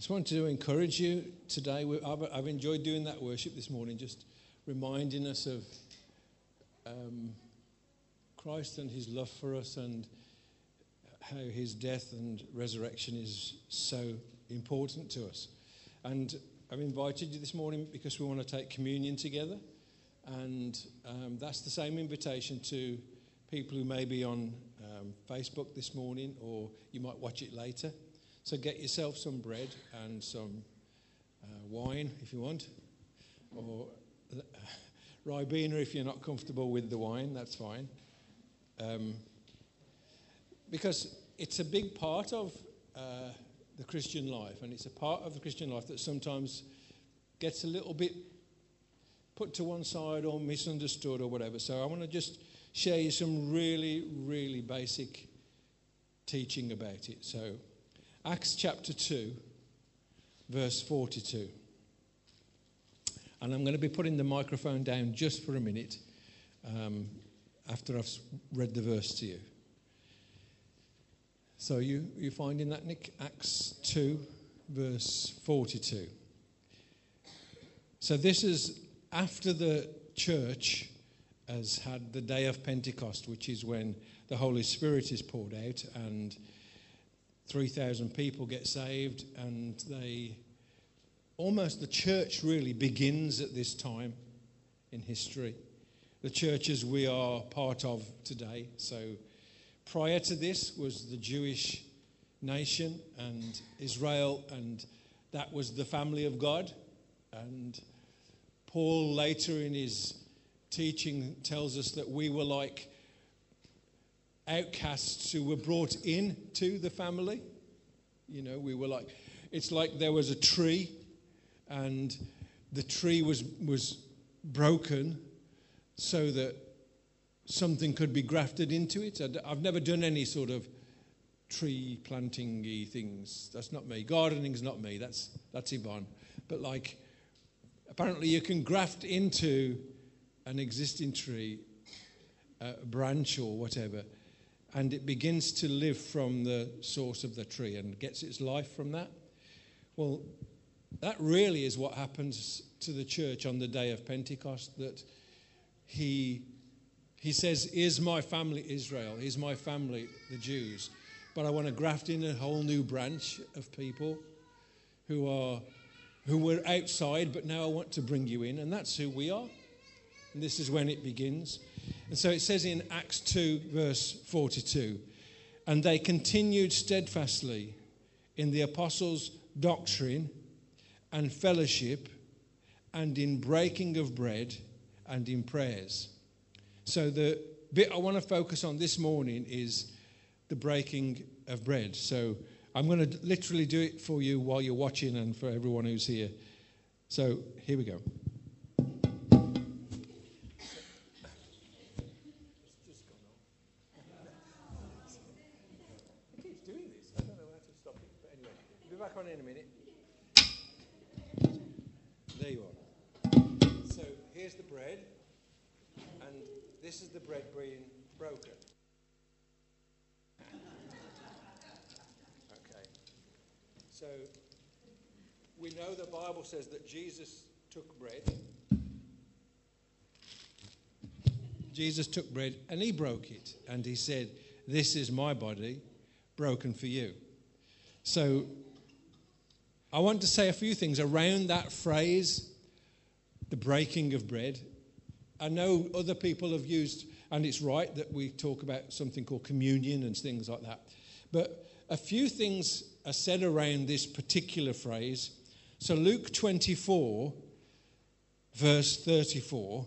just want to encourage you today. I've, I've enjoyed doing that worship this morning, just reminding us of um, Christ and his love for us and how his death and resurrection is so important to us. And I've invited you this morning because we want to take communion together. And um, that's the same invitation to people who may be on um, Facebook this morning or you might watch it later. So get yourself some bread and some uh, wine if you want, or uh, Ribena if you're not comfortable with the wine, that's fine. Um, because it's a big part of uh, the Christian life, and it's a part of the Christian life that sometimes gets a little bit put to one side or misunderstood or whatever. So I want to just share you some really, really basic teaching about it. So, Acts chapter 2, verse 42. And I'm going to be putting the microphone down just for a minute um, after I've read the verse to you. So you, you finding that, Nick? Acts 2, verse 42. So this is after the church has had the day of Pentecost, which is when the Holy Spirit is poured out and 3,000 people get saved and they almost the church really begins at this time in history. The churches we are part of today. So prior to this was the Jewish nation and Israel, and that was the family of God. And Paul later in his teaching tells us that we were like outcasts who were brought into the family. You know, we were like, it's like there was a tree and the tree was, was broken so that something could be grafted into it. I've never done any sort of tree planting things. That's not me. Gardening's not me. That's, that's Yvonne. But like, apparently you can graft into an existing tree, a branch or whatever, and it begins to live from the source of the tree and gets its life from that. Well, that really is what happens to the church on the day of Pentecost that he, he says, Is my family Israel? Is my family the Jews? But I want to graft in a whole new branch of people who are who were outside, but now I want to bring you in, and that's who we are. And this is when it begins. And so it says in Acts 2, verse 42 And they continued steadfastly in the apostles' doctrine and fellowship and in breaking of bread and in prayers. So, the bit I want to focus on this morning is the breaking of bread. So, I'm going to literally do it for you while you're watching and for everyone who's here. So, here we go. Jesus took bread. Jesus took bread and he broke it, and he said, This is my body broken for you. So I want to say a few things around that phrase, the breaking of bread. I know other people have used, and it's right that we talk about something called communion and things like that. But a few things are said around this particular phrase. So, Luke 24, verse 34,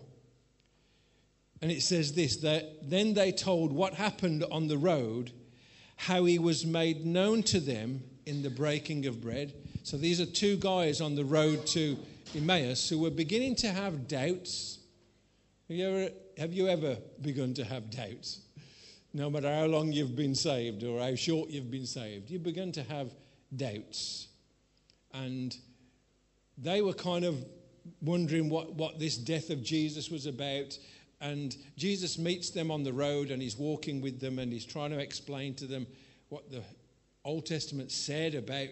and it says this that then they told what happened on the road, how he was made known to them in the breaking of bread so these are two guys on the road to Emmaus who were beginning to have doubts. Have you ever, have you ever begun to have doubts? No matter how long you've been saved or how short you've been saved, you begin to have doubts. And they were kind of wondering what, what this death of Jesus was about. And Jesus meets them on the road and he's walking with them and he's trying to explain to them what the Old Testament said about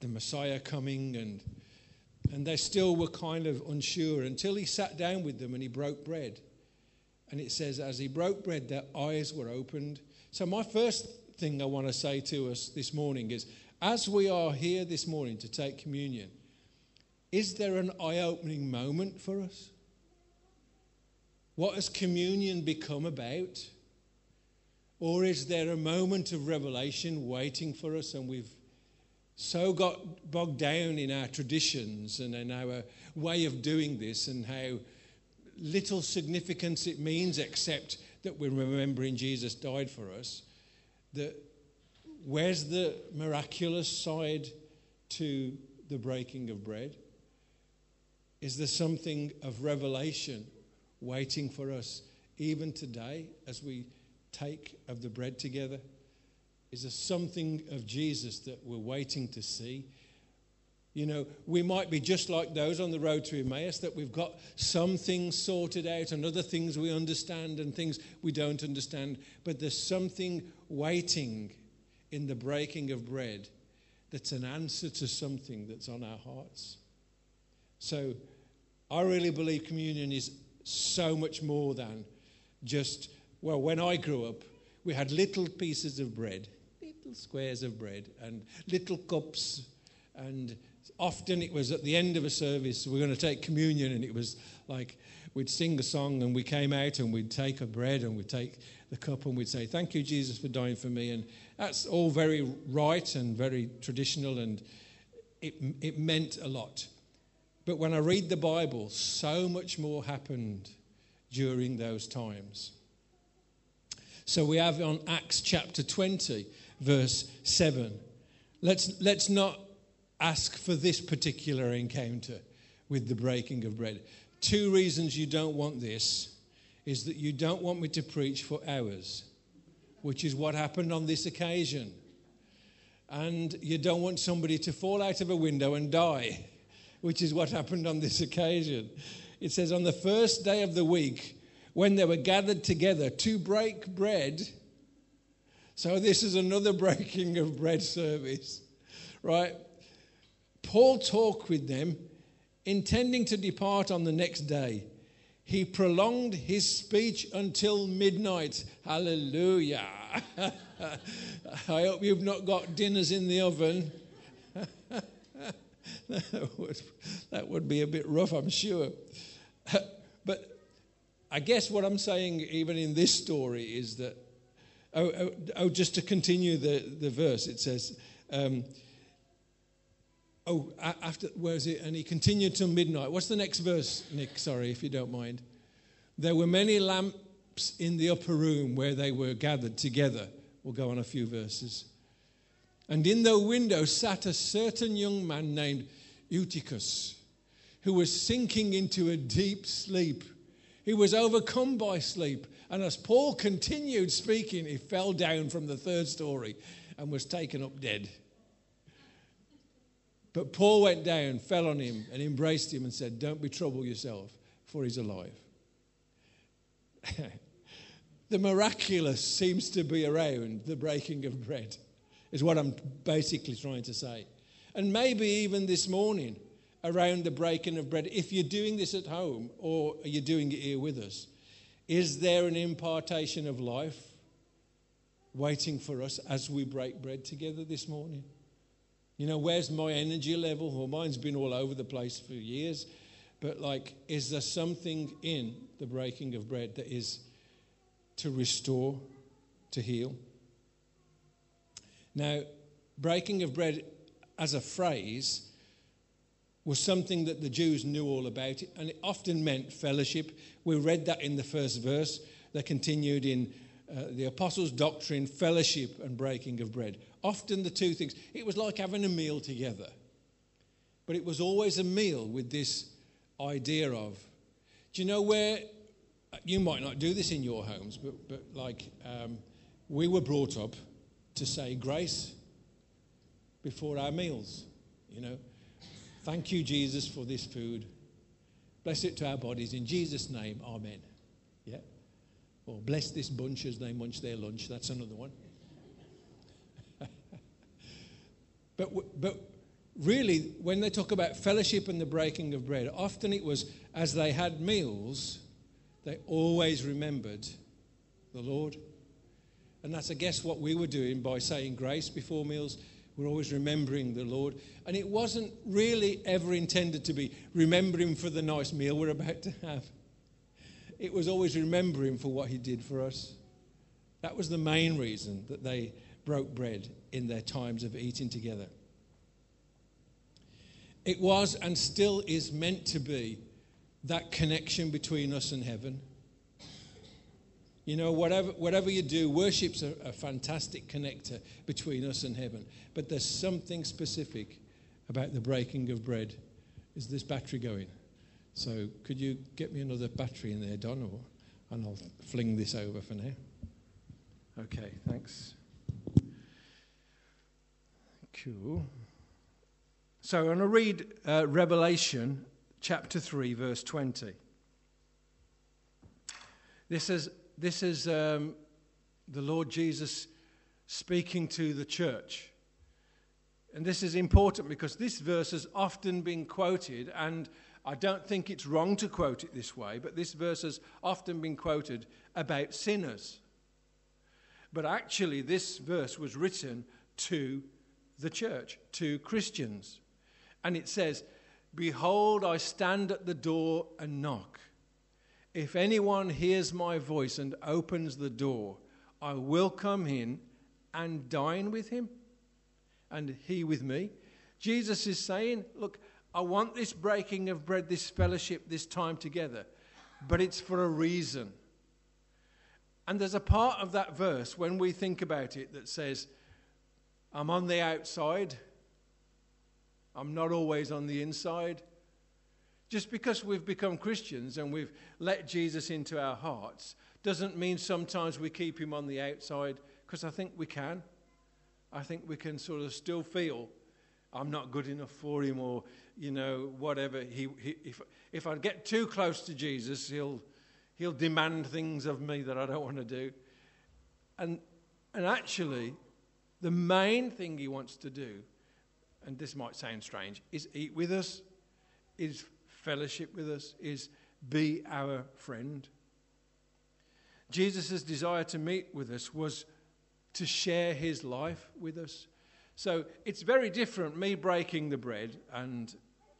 the Messiah coming, and, and they still were kind of unsure until he sat down with them and he broke bread. And it says, as he broke bread, their eyes were opened. So, my first thing I want to say to us this morning is as we are here this morning to take communion, is there an eye opening moment for us? What has communion become about? Or is there a moment of revelation waiting for us and we've so got bogged down in our traditions and in our way of doing this and how little significance it means except that we're remembering Jesus died for us that where's the miraculous side to the breaking of bread is there something of revelation waiting for us even today as we take of the bread together? Is there something of Jesus that we're waiting to see? You know, we might be just like those on the road to Emmaus, that we've got some things sorted out and other things we understand and things we don't understand, but there's something waiting in the breaking of bread that's an answer to something that's on our hearts. So I really believe communion is so much more than just, well, when I grew up, we had little pieces of bread, little squares of bread, and little cups. And often it was at the end of a service, we we're going to take communion, and it was like we'd sing a song, and we came out and we'd take a bread and we'd take the cup and we'd say, Thank you, Jesus, for dying for me. And that's all very right and very traditional, and it, it meant a lot. But when I read the Bible, so much more happened during those times. So we have on Acts chapter 20, verse 7. Let's, let's not ask for this particular encounter with the breaking of bread. Two reasons you don't want this is that you don't want me to preach for hours, which is what happened on this occasion. And you don't want somebody to fall out of a window and die which is what happened on this occasion. It says, On the first day of the week, when they were gathered together to break bread, so this is another breaking of bread service, right? Paul talked with them, intending to depart on the next day. He prolonged his speech until midnight. Hallelujah. I hope you've not got dinners in the oven. that, would, that would be a bit rough, I'm sure. but I guess what I'm saying, even in this story, is that, oh, oh, oh just to continue the, the verse, it says, um, oh, after, where is it? And he continued till midnight. What's the next verse, Nick? Sorry, if you don't mind. There were many lamps in the upper room where they were gathered together. We'll go on a few verses. And in the window sat a certain young man named Eutychus, who was sinking into a deep sleep. He was overcome by sleep. And as Paul continued speaking, he fell down from the third story and was taken up dead. But Paul went down, fell on him, and embraced him and said, Don't be troubled yourself, for he's alive. the miraculous seems to be around the breaking of bread is what I'm basically trying to say. And maybe even this morning around the breaking of bread, if you're doing this at home or you're doing it here with us, is there an impartation of life waiting for us as we break bread together this morning? You know, where's my energy level? Well, mine's been all over the place for years. But, like, is there something in the breaking of bread that is to restore, to heal? Now, breaking of bread as a phrase was something that the Jews knew all about, and it often meant fellowship. We read that in the first verse. That continued in uh, the apostles' doctrine, fellowship, and breaking of bread. Often the two things. It was like having a meal together, but it was always a meal with this idea of. Do you know where? You might not do this in your homes, but, but like um, we were brought up to say grace before our meals. You know, thank you, Jesus, for this food. Bless it to our bodies. In Jesus' name, amen. Yeah? Or bless this bunch as they munch their lunch. That's another one. but, but really, when they talk about fellowship and the breaking of bread, often it was as they had meals, they always remembered the Lord. And that's, I guess, what we were doing by saying grace before meals. We're always remembering the Lord. And it wasn't really ever intended to be remembering for the nice meal we're about to have. It was always remembering for what He did for us. That was the main reason that they broke bread in their times of eating together. It was and still is meant to be that connection between us and heaven. You know, whatever, whatever you do, worship's a, a fantastic connector between us and heaven. But there's something specific about the breaking of bread. Is this battery going? So could you get me another battery in there, Don? Or, and I'll fling this over for now. Okay, thanks. Cool. So I'm going to read uh, Revelation chapter 3, verse 20. This is, this is um, the Lord Jesus speaking to the church. And this is important because this verse has often been quoted, and I don't think it's wrong to quote it this way, but this verse has often been quoted about sinners. But actually, this verse was written to the church, to Christians. And it says, Behold, I stand at the door and knock. If anyone hears my voice and opens the door, I will come in and dine with him, and he with me. Jesus is saying, Look, I want this breaking of bread, this fellowship, this time together, but it's for a reason. And there's a part of that verse when we think about it that says, I'm on the outside, I'm not always on the inside. Just because we've become Christians and we've let Jesus into our hearts doesn't mean sometimes we keep him on the outside, because I think we can. I think we can sort of still feel I'm not good enough for him or, you know, whatever. He, he, if, if I get too close to Jesus, he'll, he'll demand things of me that I don't want to do. And, and actually, the main thing he wants to do and this might sound strange, is eat with us, is fellowship with us, is be our friend. Jesus' desire to meet with us was to share his life with us. So it's very different, me breaking the bread, and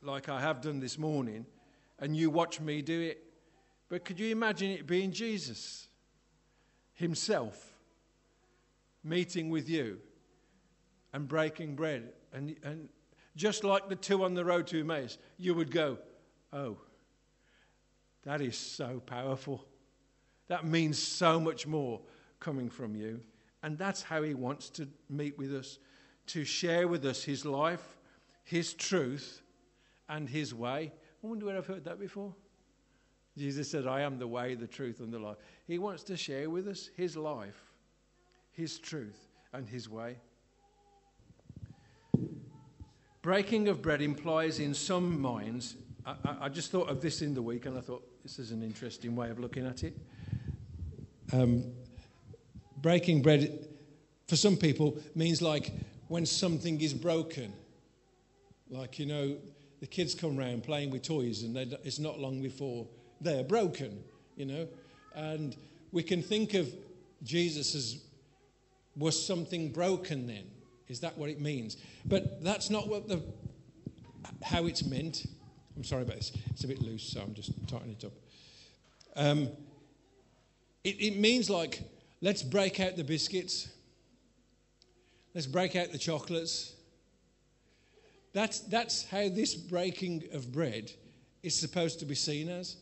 like I have done this morning, and you watch me do it. But could you imagine it being Jesus himself meeting with you and breaking bread and, and just like the two on the road to Emmaus, you would go, Oh, that is so powerful. That means so much more coming from you. And that's how he wants to meet with us, to share with us his life, his truth, and his way. I wonder where I've heard that before. Jesus said, I am the way, the truth, and the life. He wants to share with us his life, his truth, and his way. Breaking of bread implies in some minds, I, I, just thought of this in the week and I thought this is an interesting way of looking at it. Um, breaking bread, for some people, means like when something is broken. Like, you know, the kids come round playing with toys and it's not long before they're broken, you know. And we can think of Jesus as was something broken then. Is that what it means? But that's not what the how it's meant. I'm sorry about this. It's a bit loose, so I'm just tightening it up. Um, it, it means like let's break out the biscuits. Let's break out the chocolates. That's, that's how this breaking of bread is supposed to be seen as.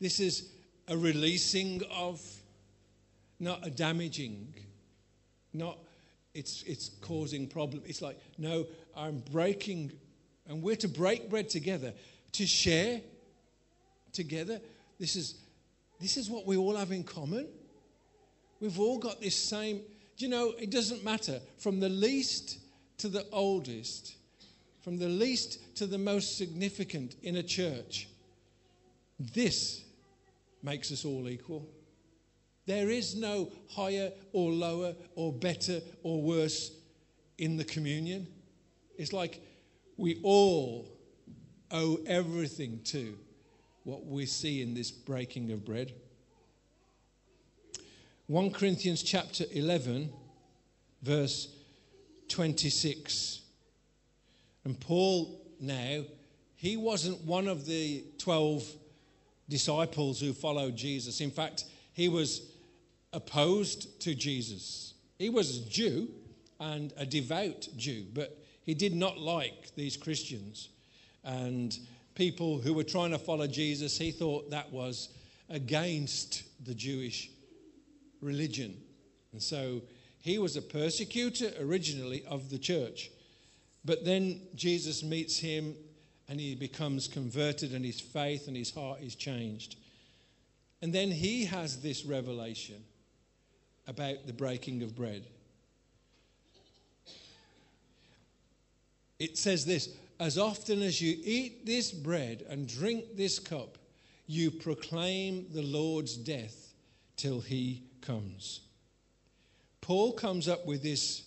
This is a releasing of, not a damaging, not it's, it's causing problem. It's like, no, I'm breaking, and we're to break bread together, to share together. This is, this is what we all have in common. We've all got this same, you know, it doesn't matter from the least to the oldest, from the least to the most significant in a church. This makes us all equal. There is no higher or lower or better or worse in the communion. It's like We all owe everything to what we see in this breaking of bread. 1 Corinthians chapter 11, verse 26. And Paul now, he wasn't one of the 12 disciples who followed Jesus. In fact, he was opposed to Jesus. He was a Jew and a devout Jew, but he did not like these Christians and people who were trying to follow Jesus. He thought that was against the Jewish religion. And so he was a persecutor originally of the church. But then Jesus meets him and he becomes converted, and his faith and his heart is changed. And then he has this revelation about the breaking of bread. It says this As often as you eat this bread and drink this cup, you proclaim the Lord's death till he comes. Paul comes up with this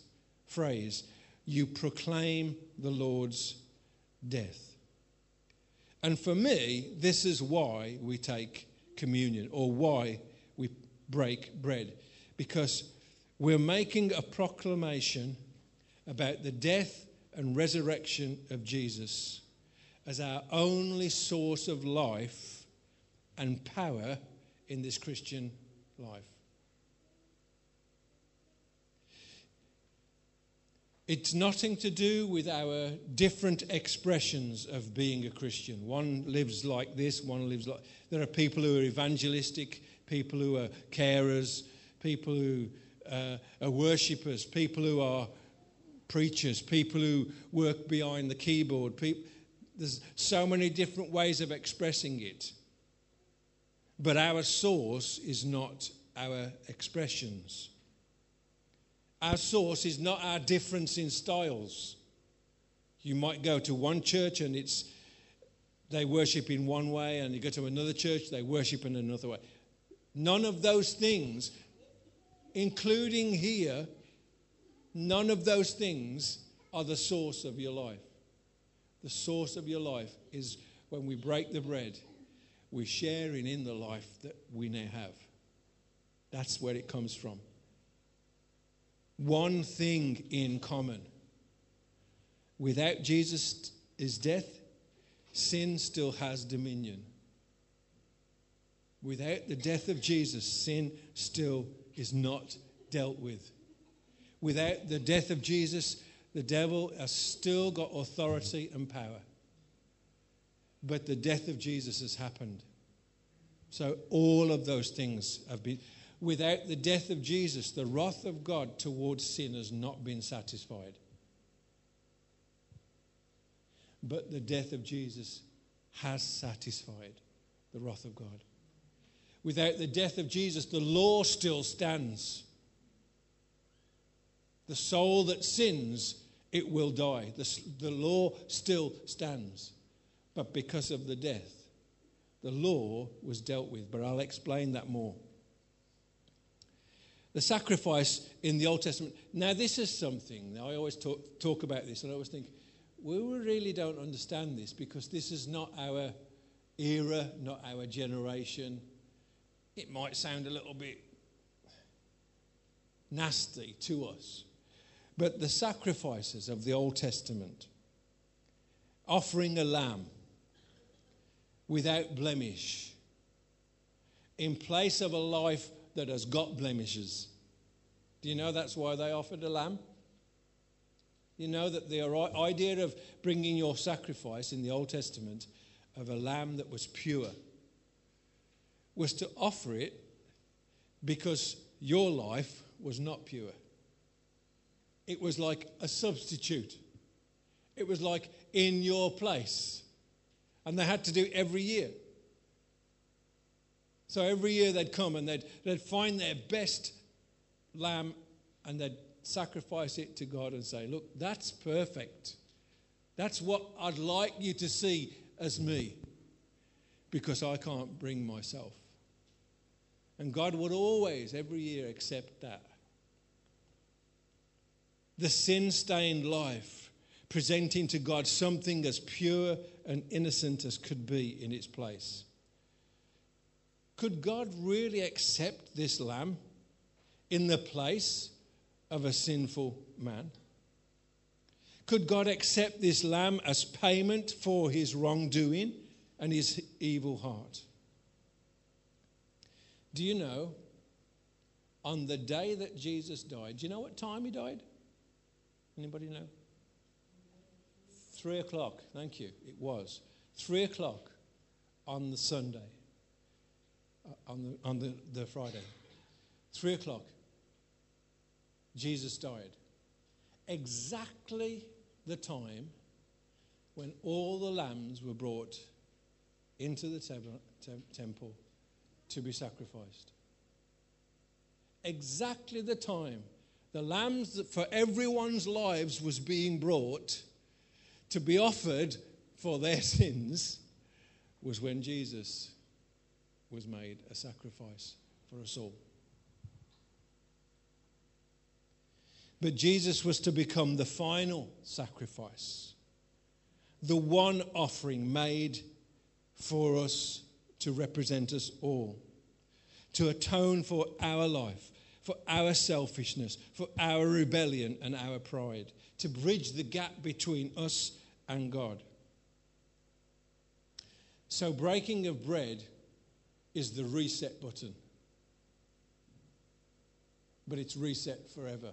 phrase you proclaim the Lord's death. And for me, this is why we take communion or why we break bread. Because we're making a proclamation about the death and resurrection of Jesus as our only source of life and power in this Christian life. It's nothing to do with our different expressions of being a Christian. One lives like this, one lives like. There are people who are evangelistic, people who are carers, people who uh, are worshippers, people who are preachers, people who work behind the keyboard. People, there's so many different ways of expressing it. But our source is not our expressions. Our source is not our difference in styles. You might go to one church and it's they worship in one way, and you go to another church, they worship in another way. None of those things, including here, none of those things are the source of your life. The source of your life is when we break the bread, we're sharing in the life that we now have. That's where it comes from one thing in common. Without Jesus' death, sin still has dominion. Without the death of Jesus, sin still is not dealt with. Without the death of Jesus, the devil has still got authority and power. But the death of Jesus has happened. So all of those things have been without the death of Jesus, the wrath of God towards sin has not been satisfied. But the death of Jesus has satisfied the wrath of God. Without the death of Jesus, the law still stands. The soul that sins, it will die. The, the law still stands. But because of the death, the law was dealt with. But I'll explain that more the sacrifice in the Old Testament. Now, this is something, I always talk, talk about this, and I always think, we really don't understand this because this is not our era, not our generation. It might sound a little bit nasty to us. But the sacrifices of the Old Testament, offering a lamb without blemish, in place of a life that has got blemishes. Do you know that's why they offered a lamb? You know that the idea of bringing your sacrifice in the Old Testament of a lamb that was pure was to offer it because your life was not pure. It was like a substitute, it was like in your place. And they had to do every year. So every year they'd come and they'd, they'd find their best lamb and they'd sacrifice it to God and say, Look, that's perfect. That's what I'd like you to see as me because I can't bring myself. And God would always, every year, accept that. The sin stained life presenting to God something as pure and innocent as could be in its place. Could God really accept this lamb in the place of a sinful man? Could God accept this lamb as payment for his wrongdoing and his evil heart? Do you know, on the day that Jesus died, do you know what time he died? Anybody know? Three o'clock. Thank you. It was. Three o'clock on the Sunday, uh, on, the, on the, the Friday. Three o'clock. Jesus died. Exactly the time when all the lambs were brought into the temple to be sacrificed. Exactly the time the lambs that for everyone's lives was being brought to be offered for their sins was when Jesus was made a sacrifice for us all. But Jesus was to become the final sacrifice, the one offering made for us to represent us all, to atone for our life, for our selfishness, for our rebellion and our pride, to bridge the gap between us and God. So, breaking of bread is the reset button, but it's reset forever.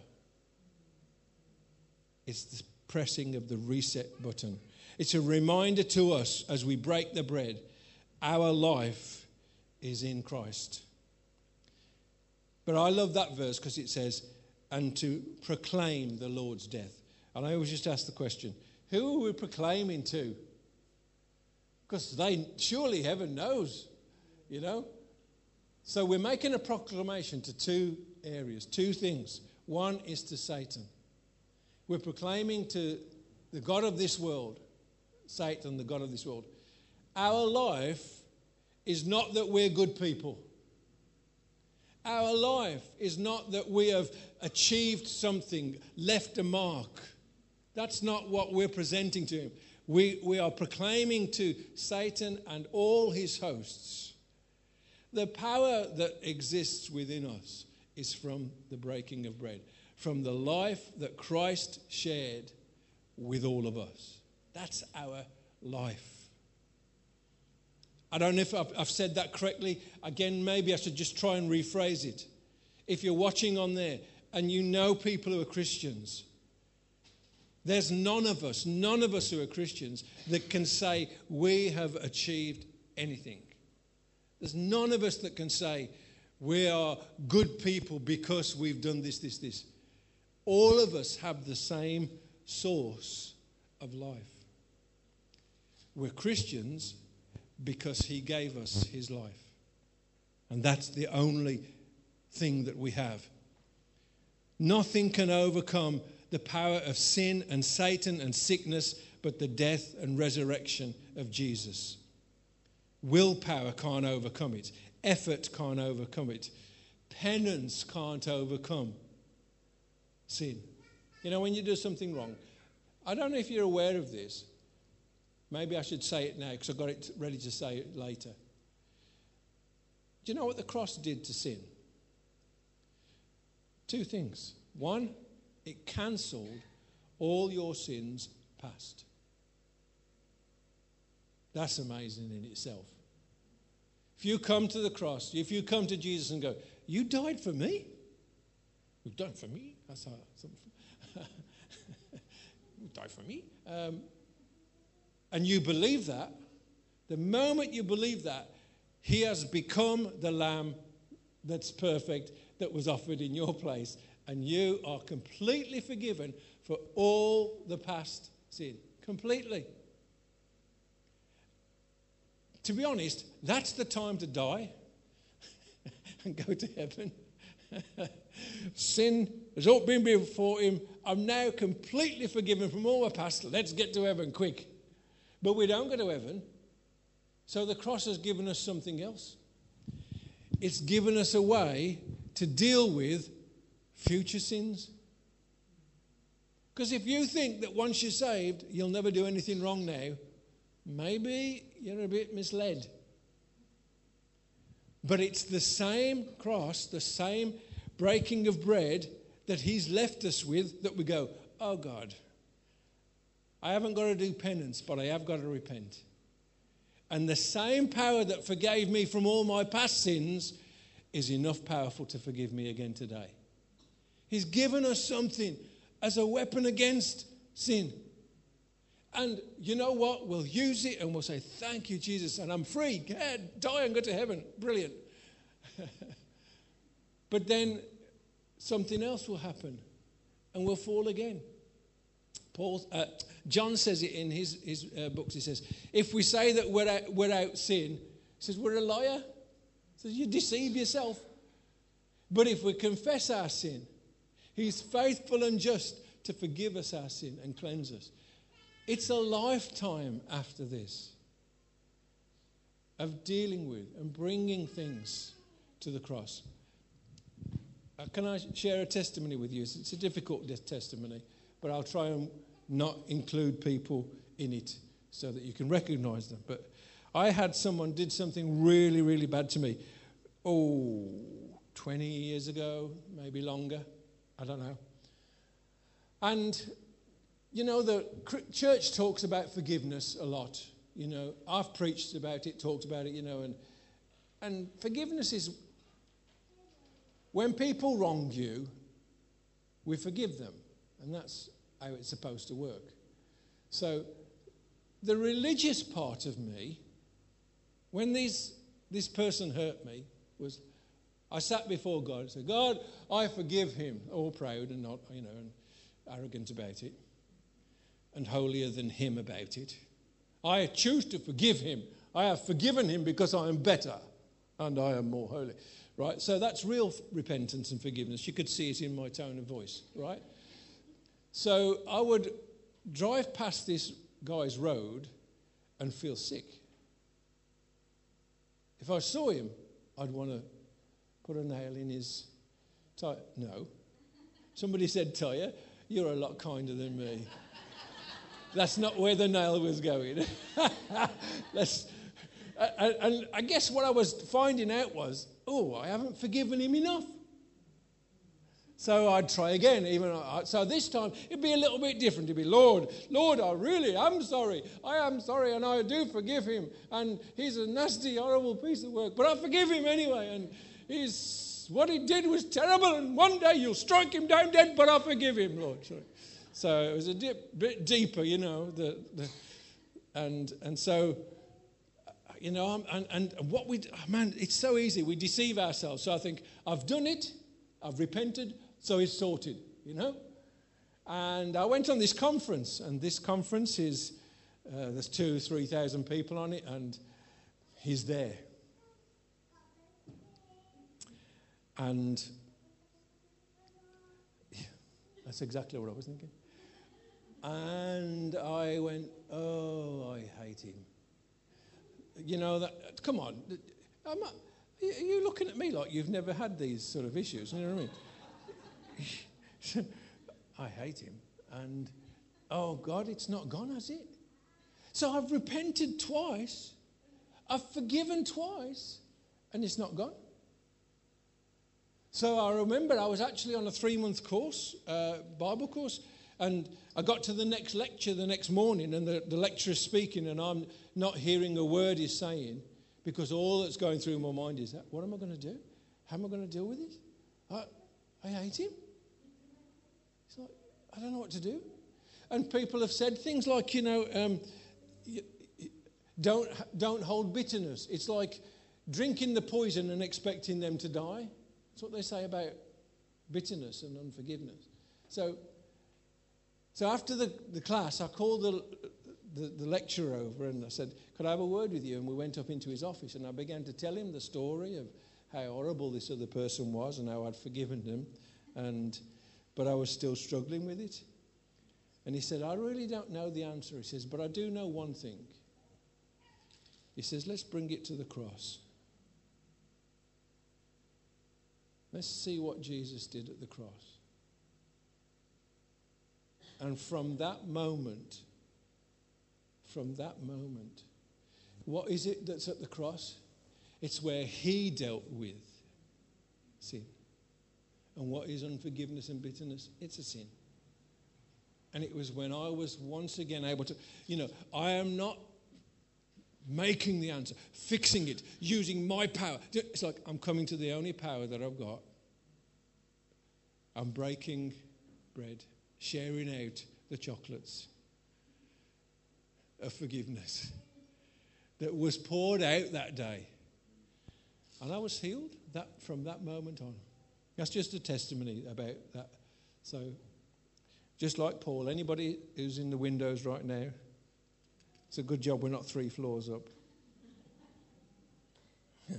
It's the pressing of the reset button. It's a reminder to us as we break the bread our life is in Christ. But I love that verse because it says, and to proclaim the Lord's death. And I always just ask the question who are we proclaiming to? Because they surely heaven knows, you know. So we're making a proclamation to two areas, two things. One is to Satan. We're proclaiming to the God of this world, Satan, the God of this world, our life is not that we're good people. Our life is not that we have achieved something, left a mark. That's not what we're presenting to him. We, we are proclaiming to Satan and all his hosts the power that exists within us is from the breaking of bread from the life that Christ shared with all of us. That's our life. I don't know if I've, said that correctly. Again, maybe I should just try and rephrase it. If you're watching on there and you know people who are Christians, there's none of us, none of us who are Christians, that can say we have achieved anything. There's none of us that can say we are good people because we've done this, this, this. All of us have the same source of life. We're Christians because He gave us His life. And that's the only thing that we have. Nothing can overcome the power of sin and Satan and sickness but the death and resurrection of Jesus. Willpower can't overcome it, effort can't overcome it, penance can't overcome sin. You know, when you do something wrong, I don't know if you're aware of this. Maybe I should say it now because I've got it ready to say it later. Do you know what the cross did to sin? Two things. One, it cancelled all your sins past. That's amazing in itself. If you come to the cross, if you come to Jesus and go, You died for me? You died for me? That's how. you died for me. Um, and you believe that, the moment you believe that, he has become the lamb that's perfect that was offered in your place. And you are completely forgiven for all the past sin. Completely. To be honest, that's the time to die and go to heaven. Sin has all been before him. I'm now completely forgiven from all my past. Let's get to heaven quick. But we don't go to heaven. So the cross has given us something else. It's given us a way to deal with future sins. Because if you think that once you're saved, you'll never do anything wrong now, maybe you're a bit misled. But it's the same cross, the same breaking of bread that He's left us with that we go, oh God, I haven't got to do penance, but I have got to repent. And the same power that forgave me from all my past sins is enough powerful to forgive me again today. He's given us something as a weapon against sin. And you know what? We'll use it and we'll say, Thank you, Jesus, and I'm free. God, die and go to heaven. Brilliant. but then something else will happen and we'll fall again. Paul, uh, John says it in his, his uh, books. He says, If we say that we're out, we're out sin, he says, We're a liar. He says, You deceive yourself. But if we confess our sin, he's faithful and just to forgive us our sin and cleanse us. It's a lifetime after this of dealing with and bringing things to the cross. Uh, can I share a testimony with you? It's a difficult testimony, but I'll try and not include people in it so that you can recognize them. But I had someone did something really, really bad to me. Oh, 20 years ago, maybe longer. I don't know. And you know, the church talks about forgiveness a lot. You know, I've preached about it, talked about it, you know, and, and forgiveness is when people wrong you, we forgive them. And that's how it's supposed to work. So, the religious part of me, when these, this person hurt me, was I sat before God and said, God, I forgive him. All proud and not, you know, and arrogant about it and holier than him about it. I choose to forgive him. I have forgiven him because I am better and I am more holy. Right? So that's real repentance and forgiveness. You could see it in my tone of voice, right? So I would drive past this guy's road and feel sick. If I saw him, I'd want to put a nail in his tire. No. Somebody said, Tire, you're a lot kinder than me. That's not where the nail was going. And I guess what I was finding out was, oh, I haven't forgiven him enough. So I'd try again. Even so, this time it'd be a little bit different. It'd be, Lord, Lord, I really am sorry. I am sorry, and I do forgive him. And he's a nasty, horrible piece of work, but I forgive him anyway. And he's what he did was terrible. And one day you'll strike him down dead, but I forgive him, Lord. So it was a dip, bit deeper, you know. The, the, and, and so, uh, you know, and, and what we, man, it's so easy. We deceive ourselves. So I think, I've done it, I've repented, so it's sorted, you know. And I went on this conference, and this conference is, uh, there's two, 3,000 people on it, and he's there. And that's exactly what I was thinking. And I went, oh, I hate him. You know, that, come on. Not, are you looking at me like you've never had these sort of issues? You know what I mean? I hate him. And, oh, God, it's not gone, has it? So I've repented twice, I've forgiven twice, and it's not gone. So I remember I was actually on a three month course, uh, Bible course, and I got to the next lecture the next morning, and the, the lecturer's speaking, and I'm not hearing a word he's saying because all that's going through my mind is, that what am I going to do? How am I going to deal with this? I, I hate him. I don't know what to do. And people have said things like, you know, um, don't, don't hold bitterness. It's like drinking the poison and expecting them to die. That's what they say about bitterness and unforgiveness. So so after the, the class, I called the, the, the, lecturer over and I said, Could I have a word with you? And we went up into his office and I began to tell him the story of how horrible this other person was and how I'd forgiven him. And, but I was still struggling with it. And he said, I really don't know the answer. He says, But I do know one thing. He says, Let's bring it to the cross. Let's see what Jesus did at the cross. And from that moment, from that moment, what is it that's at the cross? It's where he dealt with sin. And what is unforgiveness and bitterness? It's a sin. And it was when I was once again able to, you know, I am not making the answer, fixing it, using my power. It's like I'm coming to the only power that I've got. I'm breaking bread, sharing out the chocolates of forgiveness that was poured out that day. And I was healed that, from that moment on. That's just a testimony about that. So, just like Paul, anybody who's in the windows right now, it's a good job we're not three floors up.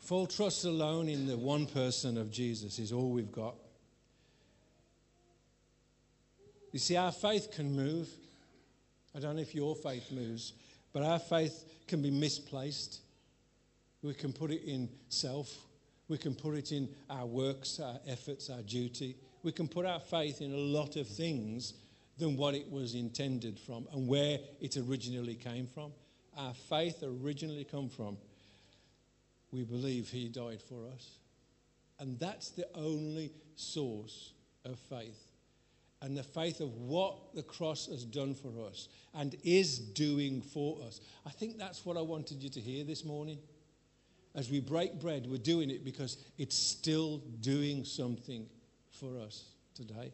Full trust alone in the one person of Jesus is all we've got. You see, our faith can move. I don't know if your faith moves, but our faith can be misplaced. We can put it in self. We can put it in our works, our efforts, our duty. We can put our faith in a lot of things than what it was intended from and where it originally came from. Our faith originally come from. We believe he died for us. And that's the only source of faith and the faith of what the cross has done for us and is doing for us. I think that's what I wanted you to hear this morning. As we break bread, we're doing it because it's still doing something for us today.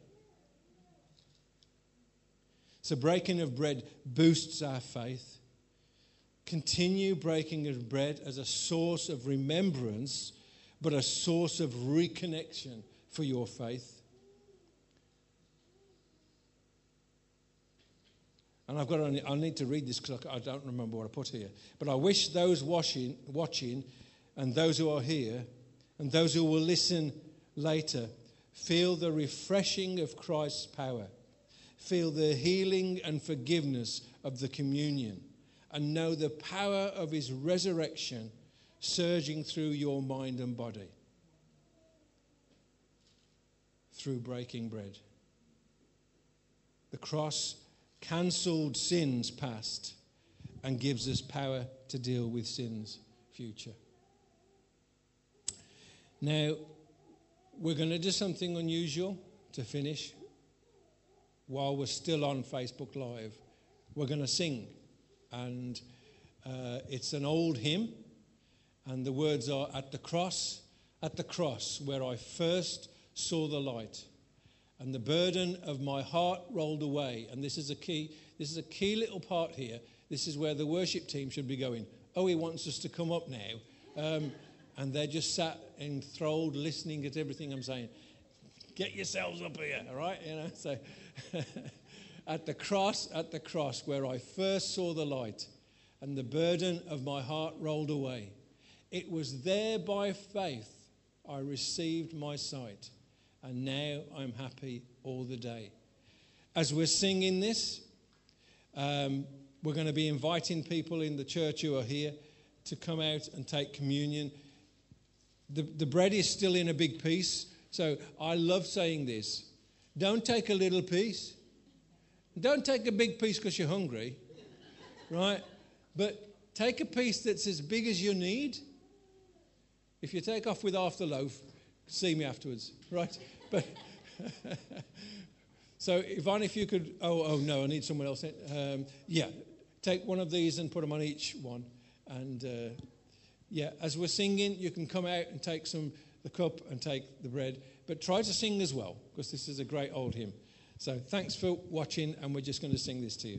So, breaking of bread boosts our faith. Continue breaking of bread as a source of remembrance, but a source of reconnection for your faith. And I've got I need to read this because I don't remember what I put here. But I wish those watching, watching and those who are here and those who will listen later feel the refreshing of Christ's power, feel the healing and forgiveness of the communion, and know the power of his resurrection surging through your mind and body through breaking bread. The cross cancelled sins past and gives us power to deal with sins future. Now, we're going to do something unusual to finish while we're still on Facebook Live. We're going to sing, and uh, it's an old hymn, and the words are At the cross, at the cross, where I first saw the light and the burden of my heart rolled away. And this is a key, this is a key little part here. This is where the worship team should be going. Oh, he wants us to come up now. Um, and they're just sat enthralled, listening at everything I'm saying. Get yourselves up here, all right? You know, so at the cross, at the cross, where I first saw the light, and the burden of my heart rolled away. It was there by faith I received my sight and now I'm happy all the day. As we're singing this, um, we're going to be inviting people in the church who are here to come out and take communion. The, the bread is still in a big piece, so I love saying this. Don't take a little piece. Don't take a big piece because you're hungry, right? But take a piece that's as big as you need. If you take off with half the loaf, see me afterwards, right? But so, Yvonne, if you could, oh, oh no, I need someone else. Um, yeah, take one of these and put them on each one. And uh, yeah, as we're singing, you can come out and take some the cup and take the bread, but try to sing as well because this is a great old hymn. So, thanks for watching, and we're just going to sing this to you.